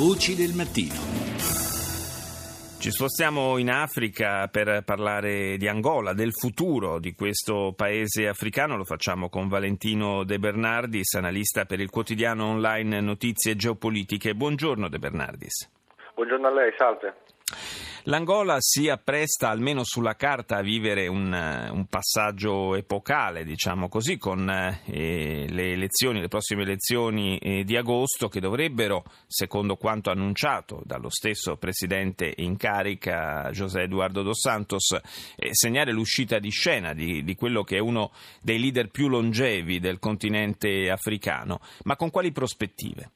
Voci del mattino. Ci spostiamo in Africa per parlare di Angola, del futuro di questo paese africano. Lo facciamo con Valentino De Bernardis, analista per il quotidiano online Notizie Geopolitiche. Buongiorno De Bernardis. Buongiorno a lei, salve. L'Angola si appresta, almeno sulla carta, a vivere un, un passaggio epocale, diciamo così, con eh, le elezioni, le prossime elezioni eh, di agosto che dovrebbero, secondo quanto annunciato dallo stesso presidente in carica, José Eduardo dos Santos, eh, segnare l'uscita di scena di, di quello che è uno dei leader più longevi del continente africano. Ma con quali prospettive?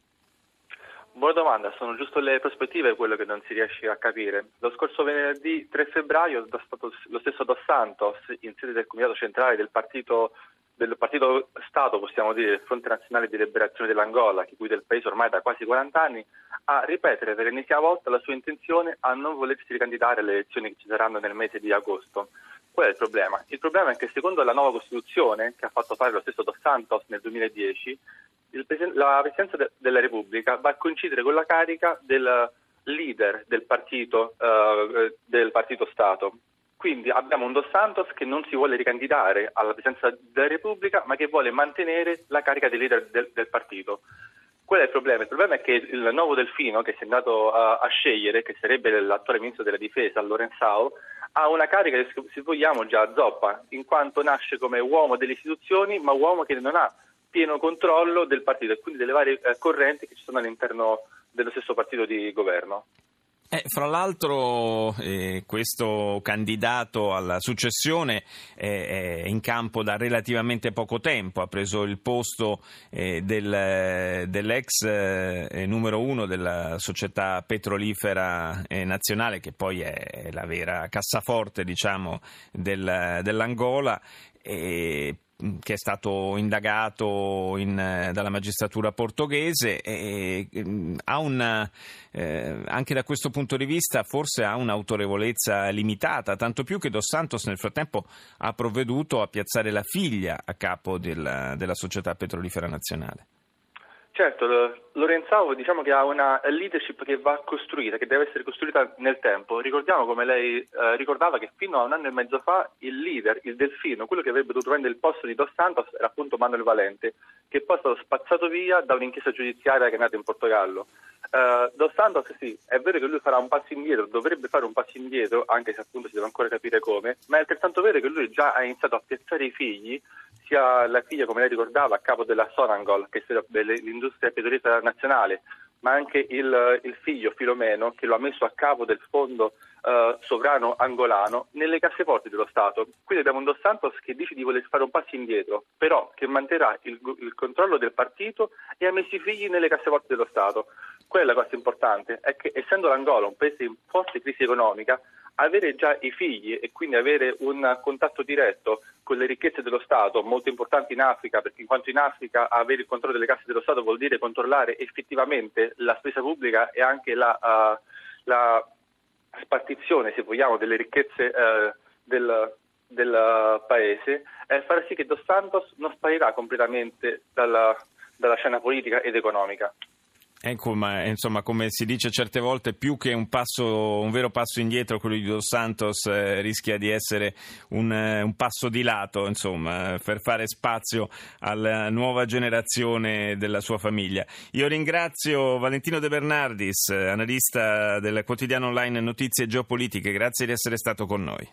Buona domanda, sono giusto le prospettive quello che non si riesce a capire. Lo scorso venerdì 3 febbraio lo stesso Dos Santos, in sede del Comitato Centrale del Partito, del partito Stato, possiamo dire, del Fronte Nazionale di Liberazione dell'Angola, che guida il paese ormai da quasi 40 anni, a ripetere per l'ennesima volta la sua intenzione a non volersi ricandidare alle elezioni che ci saranno nel mese di agosto. Qual è il problema? Il problema è che secondo la nuova Costituzione, che ha fatto fare lo stesso Dos Santos nel 2010, la Presidenza de- della Repubblica va a coincidere con la carica del leader del partito, uh, del partito Stato. Quindi abbiamo un Dos Santos che non si vuole ricandidare alla Presidenza della Repubblica, ma che vuole mantenere la carica di leader del, del partito. Qual è il problema? Il problema è che il nuovo Delfino che si è andato a, a scegliere, che sarebbe l'attuale ministro della difesa, Lorenzao, ha una carica, se vogliamo, già zoppa, in quanto nasce come uomo delle istituzioni, ma uomo che non ha pieno controllo del partito e quindi delle varie eh, correnti che ci sono all'interno dello stesso partito di governo. Eh, fra l'altro eh, questo candidato alla successione è, è, in campo da relativamente poco tempo, ha preso il posto eh, del, dell'ex eh, numero uno della società petrolifera eh, nazionale che poi è la vera cassaforte diciamo, del, dell'Angola. E che è stato indagato in, dalla magistratura portoghese e, e ha una, eh, anche da questo punto di vista forse ha un'autorevolezza limitata, tanto più che Dos Santos nel frattempo ha provveduto a piazzare la figlia a capo della, della società petrolifera nazionale. Certo, Lorenzao diciamo che ha una leadership che va costruita, che deve essere costruita nel tempo. Ricordiamo come lei eh, ricordava che fino a un anno e mezzo fa il leader, il Delfino, quello che avrebbe dovuto prendere il posto di Dos Santos era appunto Manuel Valente, che poi è stato spazzato via da un'inchiesta giudiziaria che è nata in Portogallo. Uh, Dos Santos sì, è vero che lui farà un passo indietro, dovrebbe fare un passo indietro, anche se appunto si deve ancora capire come, ma è altrettanto vero che lui già ha iniziato a piazzare i figli sia la figlia, come lei ricordava, a capo della Sonangol, che è dell'industria petrolifera nazionale, ma anche il, il, figlio Filomeno, che lo ha messo a capo del fondo uh, sovrano angolano, nelle casseforti dello Stato. Quindi abbiamo un Dos Santos che dice di voler fare un passo indietro, però che manterrà il, il controllo del partito e ha messo i figli nelle casseforti dello Stato. Quella cosa importante, è che essendo l'Angola un paese in forte crisi economica, avere già i figli e quindi avere un contatto diretto con le ricchezze dello Stato, molto importanti in Africa, perché in quanto in Africa avere il controllo delle casse dello Stato vuol dire controllare effettivamente la spesa pubblica e anche la, uh, la spartizione, se vogliamo, delle ricchezze uh, del, del paese, è far sì che Dos Santos non sparirà completamente dalla, dalla scena politica ed economica. Ecco, ma insomma, come si dice certe volte, più che un, passo, un vero passo indietro, quello di Dos Santos eh, rischia di essere un, eh, un, passo di lato, insomma, per fare spazio alla nuova generazione della sua famiglia. Io ringrazio Valentino De Bernardis, analista del quotidiano online Notizie Geopolitiche, grazie di essere stato con noi.